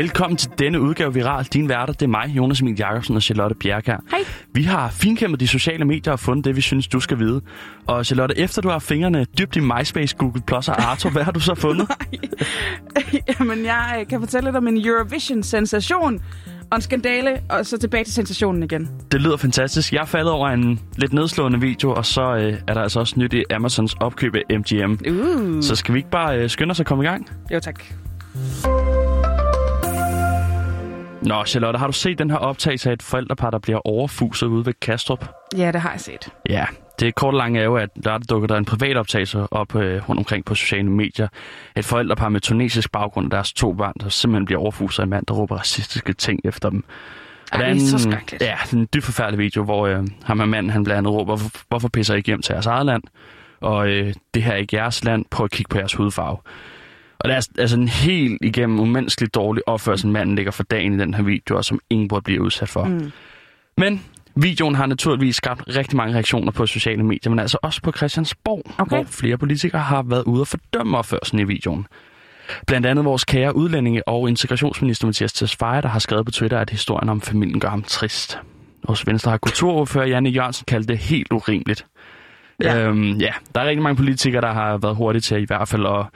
Velkommen til denne udgave Viral. Din værter, det er mig, Jonas Emil Jacobsen og Charlotte Bjerg Hej. Vi har finkæmmet de sociale medier og fundet det, vi synes, du skal vide. Og Charlotte, efter du har fingrene dybt i MySpace, Google Plus og Arto, hvad har du så fundet? Jamen, jeg øh, kan fortælle lidt om en Eurovision-sensation og en skandale, og så tilbage til sensationen igen. Det lyder fantastisk. Jeg faldet over en lidt nedslående video, og så øh, er der altså også nyt i Amazons opkøb af MGM. Uh. Så skal vi ikke bare øh, skynde os at komme i gang? Jo, tak. Nå, Charlotte, har du set den her optagelse af et forældrepar, der bliver overfuset ude ved Kastrup? Ja, det har jeg set. Ja, det kort og lange er jo, at der dukker der en privat optagelse op øh, rundt omkring på sociale medier. Et forældrepar med tunesisk baggrund og deres to børn, der simpelthen bliver overfuset af en mand, der råber racistiske ting efter dem. Ej, det er en, så skrækkeligt. Ja, er en dybt forfærdelig video, hvor øh, ham her manden, han blandt andet råber, hvorfor, hvorfor pisser I ikke hjem til jeres eget land? Og øh, det her er ikke jeres land, prøv at kigge på jeres hudfarve. Og det er altså en helt igennem umenneskeligt dårlig opførsel, manden ligger for dagen i den her video, og som ingen burde blive udsat for. Mm. Men videoen har naturligvis skabt rigtig mange reaktioner på sociale medier, men altså også på Christiansborg, Okay. hvor flere politikere har været ude og fordømme opførselen i videoen. Blandt andet vores kære udlændinge og integrationsminister Mathias Tesfaye, der har skrevet på Twitter, at historien om familien gør ham trist. Hos Venstre har kulturordfører Janne Jørgensen kaldt det helt urimeligt. Ja. Øhm, ja, der er rigtig mange politikere, der har været hurtige til i hvert fald at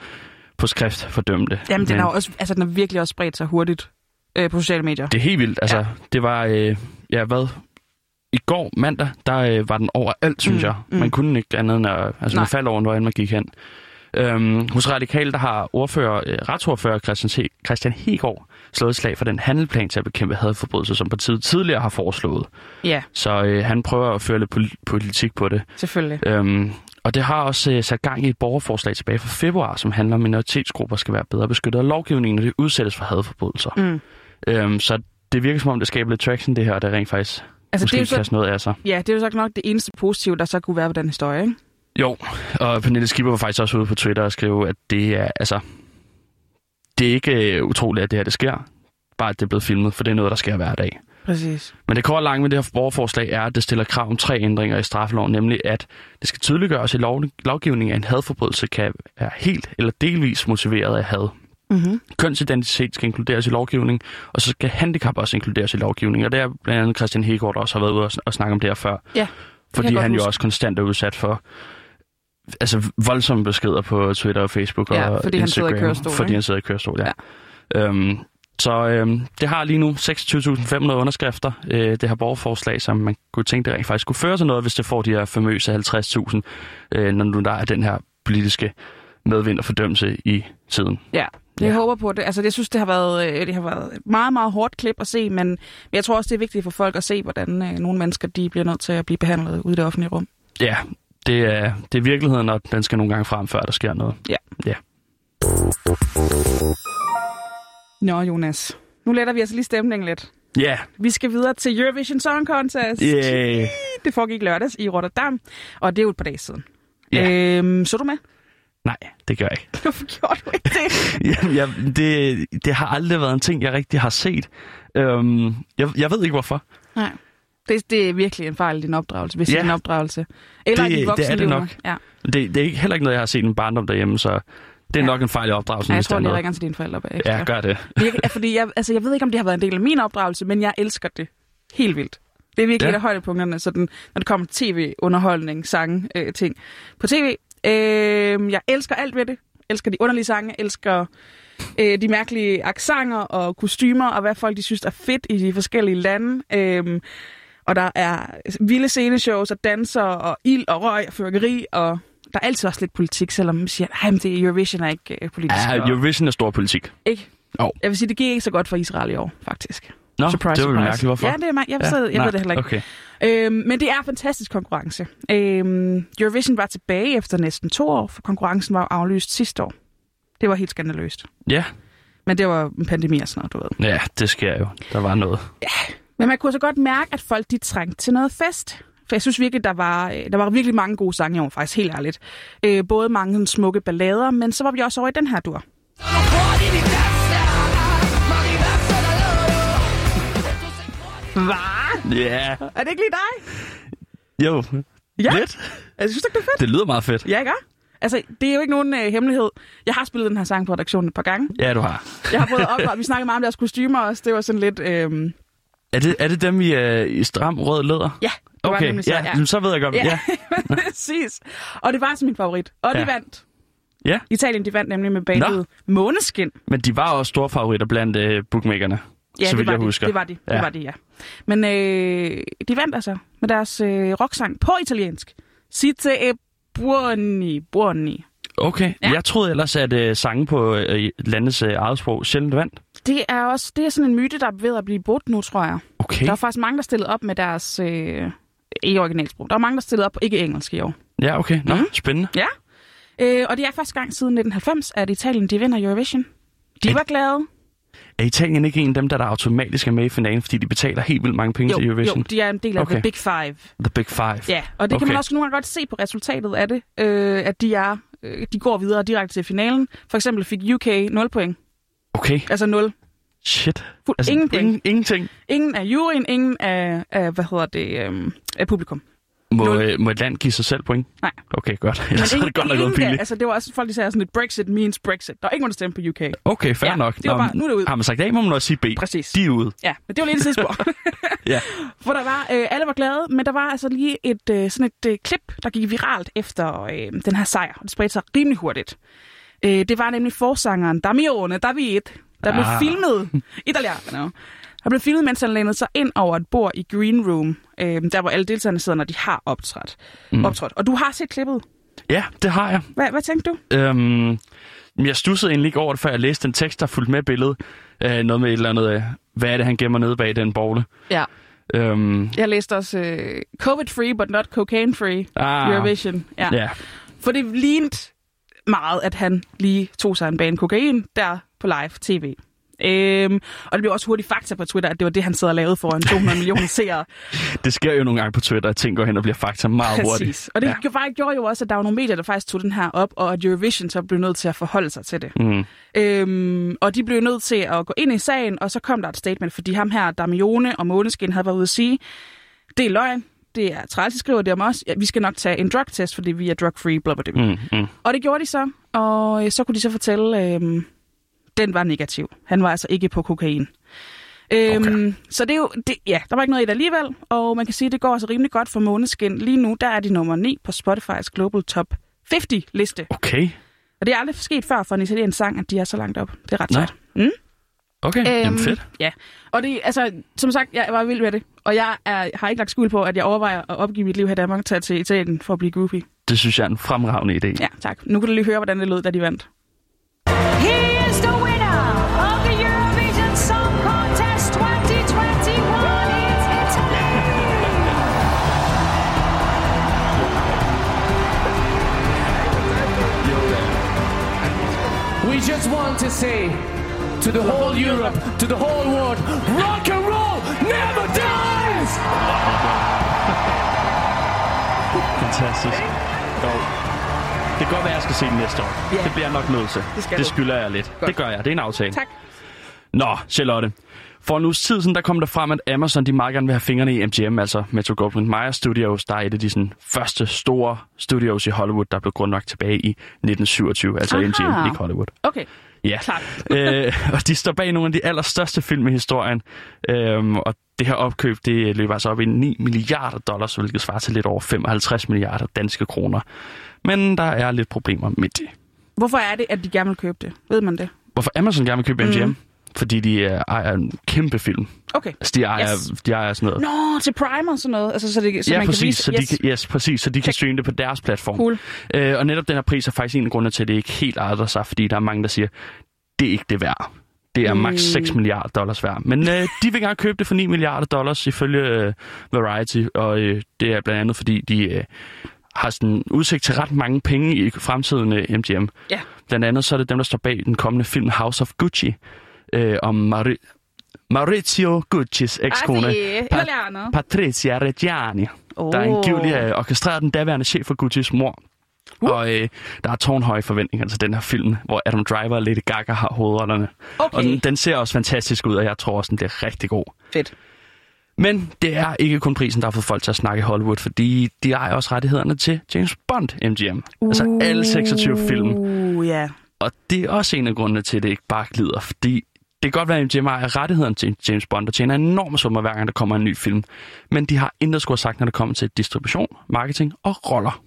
på skrift fordømme det. Jamen, den har også, altså, den har virkelig også spredt sig hurtigt øh, på sociale medier. Det er helt vildt. Altså, Ja. det var, øh, ja, hvad? I går mandag, der øh, var den overalt, synes Mm, jeg. mm. Man kunne ikke andet end at, altså man faldt over, hvor man gik hen. Øhm, hos Radikal, der har ordfører, øh, retsordfører Christian, He- Christian Hegård slået et slag for den handelplan til at bekæmpe hadforbrydelser, som partiet tidligere har foreslået. Ja, Så øh, han prøver at føre lidt pol- politik på det. selvfølgelig. Øhm, og det har også øh, sat gang i et borgerforslag tilbage fra februar, som handler om, at minoritetsgrupper skal være bedre beskyttet af lovgivningen, når de udsættes for hadforbrydelser. Mm. Øhm, så det virker som om, det skaber lidt traction, det her, og det rent faktisk Altså, måske det er jo så... noget af sig. ja, det er jo så nok det eneste positive, der så kunne være ved den historie, ikke? Jo, og Pernille Skipper var faktisk også ude på Twitter og skrev, at det er, altså, det er ikke øh, utroligt, at det her det sker. Bare at det er blevet filmet, for det er noget, der sker hver dag. Præcis. Men det korte lange med det her borgerforslag er, at det stiller krav om tre ændringer i straffeloven, nemlig at det skal tydeliggøres i lov, lovgivningen, at en hadforbrydelse kan være helt eller delvis motiveret af had. Mm-hmm. Kønsidentitet skal inkluderes i lovgivningen, og så skal handicap også inkluderes i lovgivningen. Og det er blandt andet Christian Hegård, også har været ude og, snakke om det her før. Ja, Fordi han jo huske. også konstant er udsat for altså voldsomme beskeder på Twitter og Facebook Ja, og fordi han sidder i Instagram. kørestol, Fordi ikke? han sidder i kørestol, ja. ja. Øhm, så øhm, det har lige nu 26.500 underskrifter, øh, det her borgerforslag, som man kunne tænke, det rent faktisk kunne føre til noget, hvis det får de her famøse 50.000, øh, når nu der er den her politiske medvind og fordømmelse i tiden. Ja, det Ja. jeg håber på det. Altså, jeg synes, det har været, øh, det har været et meget, meget hårdt klip at se, men jeg tror også, det er vigtigt for folk at se, hvordan øh, nogle mennesker de bliver nødt til at blive behandlet ude i det offentlige rum. Ja, det er, det er virkeligheden, og den skal nogle gange frem, før der sker noget. Ja. Ja. Nå, Jonas. Nu letter vi altså lige stemningen lidt. Ja, Vi skal videre til Eurovision Song Contest. yeah. Det foregik lørdags i Rotterdam, og det er jo et par dage siden. Ja. Øhm, så du med? Nej, det gør jeg ikke. Hvorfor gjorde du ikke det? Jamen, jeg, det, det har aldrig været en ting, jeg rigtig har set. Øhm, jeg, jeg ved ikke, hvorfor. Nej. Det, det er virkelig en fejl i din opdragelse, hvis Ja. det er din opdragelse. Eller Det- i dit det er det nok. Ja. Det, det er ikke, heller ikke noget, jeg har set min barndom derhjemme, så det er Ja. nok en fejl i opdragelsen. Nej, jeg tror jeg ringer til dine forældre bagefter. Ja, gør det. Ja, fordi jeg, altså, jeg ved ikke, om det har været en del af min opdragelse, men jeg elsker det helt vildt. Det er virkelig Ja. ja. et af højdepunkterne, sådan, når det kommer til tv-underholdning, sang, øh, ting på tv. Øh, jeg elsker alt ved det. elsker de underlige sange, elsker øh, de mærkelige aksanger og kostymer, og hvad folk de synes er fedt i de forskellige lande. Øh, og der er vilde sceneshows og danser og ild og røg og fyrkeri, og der er altid også lidt politik, selvom man siger, at det Eurovision er ikke øh, politisk. Ja, og- Eurovision er stor politik. ikke? Jo. Jeg vil sige, det gik ikke så godt for Israel i år, faktisk. Nå, surprise, det var surprise. mærkeligt. Hvorfor? Ja, det er mig. Jeg, ja, jeg ved det heller ikke. Okay. Øhm, men det er en fantastisk konkurrence. Øhm, Eurovision var tilbage efter næsten to år, for konkurrencen var jo aflyst sidste år. Det var helt skandaløst. Ja. Men det var en pandemi og sådan noget, du ved. ja, det sker jo. Der var noget. Men man kunne så godt mærke, at folk de trængte til noget fest. For jeg synes virkelig, der var, øh, der var virkelig mange gode sange i år, faktisk helt ærligt. Øh, både mange sådan smukke ballader, men så var vi også over i den her dur. Hvad? Ja. Er det ikke lige dig? Jo. Ja. Lidt. Jeg synes ikke, det er fedt. Det lyder meget fedt. Ja, ikke? altså, det er jo ikke nogen øh, hemmelighed. Jeg har spillet den her sang på redaktionen et par gange. Ja, du har. Jeg har prøvet op, og vi snakkede meget om deres kostymer også. Det var sådan lidt... Øh, Er det, er det dem i, uh, i stram rød læder? ja, det var Okay, nemlig så. ja, ja. så ved jeg godt. Ja. Ja, præcis. Og det var altså min favorit. Og de Ja. vandt. ja. Italien, de vandt nemlig med bandet Måneskin. Men de var også store favoritter blandt uh, bookmakerne. Ja, så det var, jeg de. husker. det var de. Ja. Det var de, ja. Men øh, de vandt altså med deres øh, rocksang på italiensk. Sitte e buoni, buoni. Okay, Ja. jeg troede ellers, at uh, sange på uh, landets uh, eget sprog sjældent vandt. Det er også det er sådan en myte, der er ved at blive brudt nu, tror jeg. Okay. Der er faktisk mange, der stillede op med deres øh, ikke originalsprog. Der er mange, der stillede op på ikke engelsk i år. Ja, okay. Nå, Mhm. spændende. Ja. Øh, og det er første gang siden 1990, at Italien de vinder Eurovision. De Er- var glade. Er Italien ikke en af dem, der, der automatisk er med i finalen, fordi de betaler helt vildt mange penge Jo, til jo, Eurovision? de er en del af Okay. The Big Five. The Big Five. Ja, og det okay. kan man også nogle gange godt se på resultatet af det, øh, at de er øh, de går videre direkte til finalen. For eksempel fik UK 0 point. Okay, Altså 0. shit. Fuld, Altså, ingen ingen, ingenting. Ingen af juryen, ingen af, af hvad hedder det, øh, af publikum. Må, øh, må et land give sig selv point? Nej. Okay, godt. Ellers er det godt nok noget pinligt. altså, det var også folk, der sagde sådan lidt, Brexit means Brexit. Der er ikke nogen, der stemte på UK. Okay, fair Ja, nok. det var bare- nu er det ud. Har man sagt A, må man også sige B. Præcis. De er ude. Ja, men det var lidt et sidespor. Ja. For der var, øh, alle var glade, men der var altså lige et, øh, sådan et øh, klip, der gik viralt efter øh, den her sejr. Og det spredte sig rimelig hurtigt. Øh, det var nemlig forsangeren Damione David, der blev Ah. filmet, italiano, der blev filmet, mens han lænede sig ind over et bord i Green Room, øh, der hvor alle deltagerne sidder, når de har optrådt. Mm. optrådt. Og du har set klippet. Ja, det har jeg. Hvad, hvad tænkte du? Øhm, jeg stussede egentlig ikke over det, før jeg læste den tekst, der fulgte med billedet. Øh, noget med et eller andet, øh, hvad er det, han gemmer nede bag den bogle. Ja. Øhm, Jeg læste også øh, COVID-free, but not cocaine-free ah, Eurovision. Ja. Ja, For det lignede meget, at han lige tog sig en bane kokain der på live tv. Øhm, og det blev også hurtigt fakta på Twitter, at det var det, han sad og lavede foran 200 millioner seere. det sker jo nogle gange på Twitter, at ting går hen og bliver fakta meget hurtigt. Præcis. Og det Ja. ja. gjorde jo også, at der var nogle medier, der faktisk tog den her op, og at Eurovision så blev nødt til at forholde sig til det. Mm. Øhm, og de blev nødt til at gå ind i sagen, og så kom der et statement, fordi ham her, Damione og Måneskin, havde været ude at sige, det er løgn, det er træls, de skriver det om os, ja, vi skal nok tage en drugtest, fordi vi er drug-free, bla bla bla. Mm, mm. Og det gjorde de så, og øh, så kunne de så fortælle, øh, den var negativ. Han var altså ikke på kokain. Øhm, Okay. Så det er jo, det, ja, der var ikke noget i det alligevel, og man kan sige, at det går altså rimelig godt for Måneskin. Lige nu, der er de nummer 9 på Spotify's Global Top 50 liste. Okay, Og det er aldrig sket før for en italiensk sang, at de er så langt op. Det er ret sejt. Mm? Okay, øhm, jamen fedt. Ja, og det, altså, som sagt, jeg var vild med det. Og jeg er, har ikke lagt skuld på, at jeg overvejer at opgive mit liv her i Danmark og tage til Italien for at blive groupie. Det synes jeg er en fremragende idé. Ja, tak. Nu kan du lige høre, hvordan det lød, da de vandt. He is the winner of the Eurovision Song Contest 2021. It's Italy. We just want to say to the whole Europe, to the whole world, rock and roll never dies! Fantastisk. Jo. Det kan godt være, at jeg skal se den næste år. Ja. Det bliver jeg nok nødt til. Det skal det du. skylder jeg lidt. Godt. Det gør jeg. Det er en aftale. Tak. Nå, Charlotte. For en uges tid siden, der kom der frem, at Amazon de meget gerne vil have fingrene i MGM, altså Metro Goldwyn Mayer Studios, der er et af de sådan, første store studios i Hollywood, der blev grundlagt tilbage i 1927, altså Aha. MGM, ikke Hollywood. Okay, Ja. øh, og de står bag nogle af de allerstørste film i historien. Øhm, og det her opkøb, det løber altså op i 9 milliarder dollars, hvilket svarer til lidt over 55 milliarder danske kroner. Men der er lidt problemer med det. Hvorfor er det, at de gerne vil købe det? Ved man det? Hvorfor Amazon gerne vil købe MGM? Mm. Fordi de øh, ejer en kæmpe film. Okay. Altså, de ejer, Yes. de ejer sådan noget. Nå, til Prime og sådan noget. Altså, så det, så ja, man præcis, kan vise, så de yes. kan, yes, præcis, så de kan Check. streame det på deres platform. Cool. Øh, og netop den her pris er faktisk en af grundene til, at det ikke helt ejer sig, fordi der er mange, der siger, det er ikke det værd. Det er Mm. maks 6 milliarder dollars værd. Men øh, de vil gerne købe det for 9 milliarder dollars ifølge øh, Variety, og øh, det er blandt andet, fordi de øh, har sådan udsigt til ret mange penge i fremtiden øh, MGM. Ja. Blandt andet så er det dem, der står bag den kommende film House of Gucci, øh, om Mari- Maurizio Guccis ekskone, Ah, er italiano. Patricia Reggiani Oh. der angiveligt er orkestreret den daværende chef for Gucci's mor. Uh. Og øh, der er tårnhøje forventninger til den her film, hvor Adam Driver og Lady Gaga har hovedrollerne. Okay, Og den, den ser også fantastisk ud, og jeg tror også, den bliver rigtig god. fedt. Men det er ikke kun prisen, der har fået folk til at snakke i Hollywood, fordi de ejer også rettighederne til James Bond MGM. Uh. Altså alle 26 film. Uh, ja. Og det er også en af grundene til, at det ikke bare glider, fordi kan godt være, at MGM ejer rettighederne til James Bond og tjener enorme summer hver gang, der kommer en ny film. Men de har intet skulle have sagt, når det kommer til distribution, marketing og roller.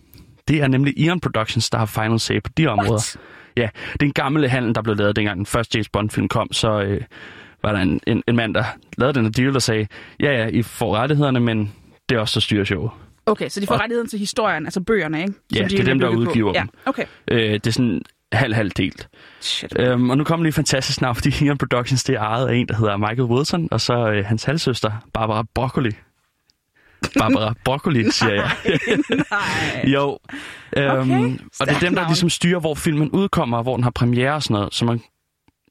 Det er nemlig Eon Productions, der har final say på de områder. What? Ja, det er en gammel handel, der blev lavet, dengang den første James Bond-film kom, så øh, var der en, en, en mand, der lavede den her deal, der sagde, ja, ja, I får rettighederne, men det er også så styrer showet. Okay, så de får Og- rettigheden til historien, altså bøgerne, ikke? Ja, Som de det er dem, der bygget på. udgiver ja. dem. okay. Øh, det er sådan halv-halv delt. Shit. Øhm, og nu kommer lige fantastisk navn, fordi Eon Productions det er ejet af en, der hedder Michael Wilson, og så øh, hans halvsøster, Barbara Broccoli. Barbara Broccoli, siger jeg. Nej. jo. Øhm, Okay, og det er dem, der ligesom styrer, hvor filmen udkommer, og hvor den har premiere og sådan noget. Så man,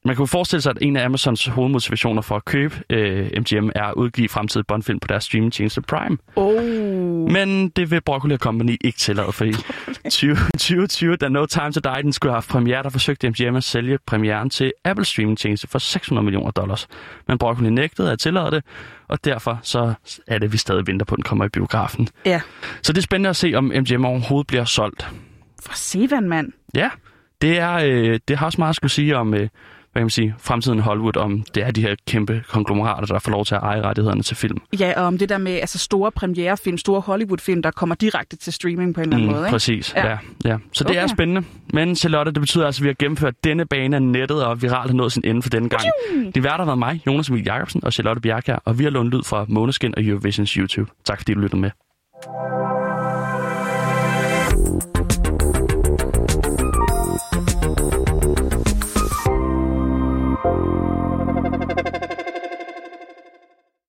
man jo forestille sig, at en af Amazons hovedmotivationer for at købe øh, MGM er at udgive fremtidige Bond-film på deres streamingtjeneste Prime. Oh. Men det vil Broccoli Company ikke tillade, fordi 20, 2020, da No Time to Die, den skulle have haft premiere, der forsøgte MGM at sælge premieren til Apple streamingtjeneste for 600 millioner dollars. Men Broccoli nægtede at tillade det, og derfor så er det, vi stadig venter på, at den kommer i biografen. Ja. Så det er spændende at se, om MGM overhovedet bliver solgt. For Sevan, mand. Ja, det, er, øh, det har også meget at skulle sige om, øh, hvad kan man sige, fremtiden i Hollywood, om det er de her kæmpe konglomerater, der får lov til at eje rettighederne til film. Ja, og om det der med altså store premierefilm, store Hollywood-film, der kommer direkte til streaming på en eller anden måde, ikke? Mm, Præcis, Ja. ja. ja. Så det Okay. er spændende. Men Charlotte, det betyder altså, at vi har gennemført denne bane af nettet, og viralt har nået sin ende for denne gang. De værter har været mig, Jonas Emil Jacobsen og Charlotte Bjerkær, og vi har lånt lyd fra Måneskin og Eurovisions YouTube. Tak fordi du lyttede med.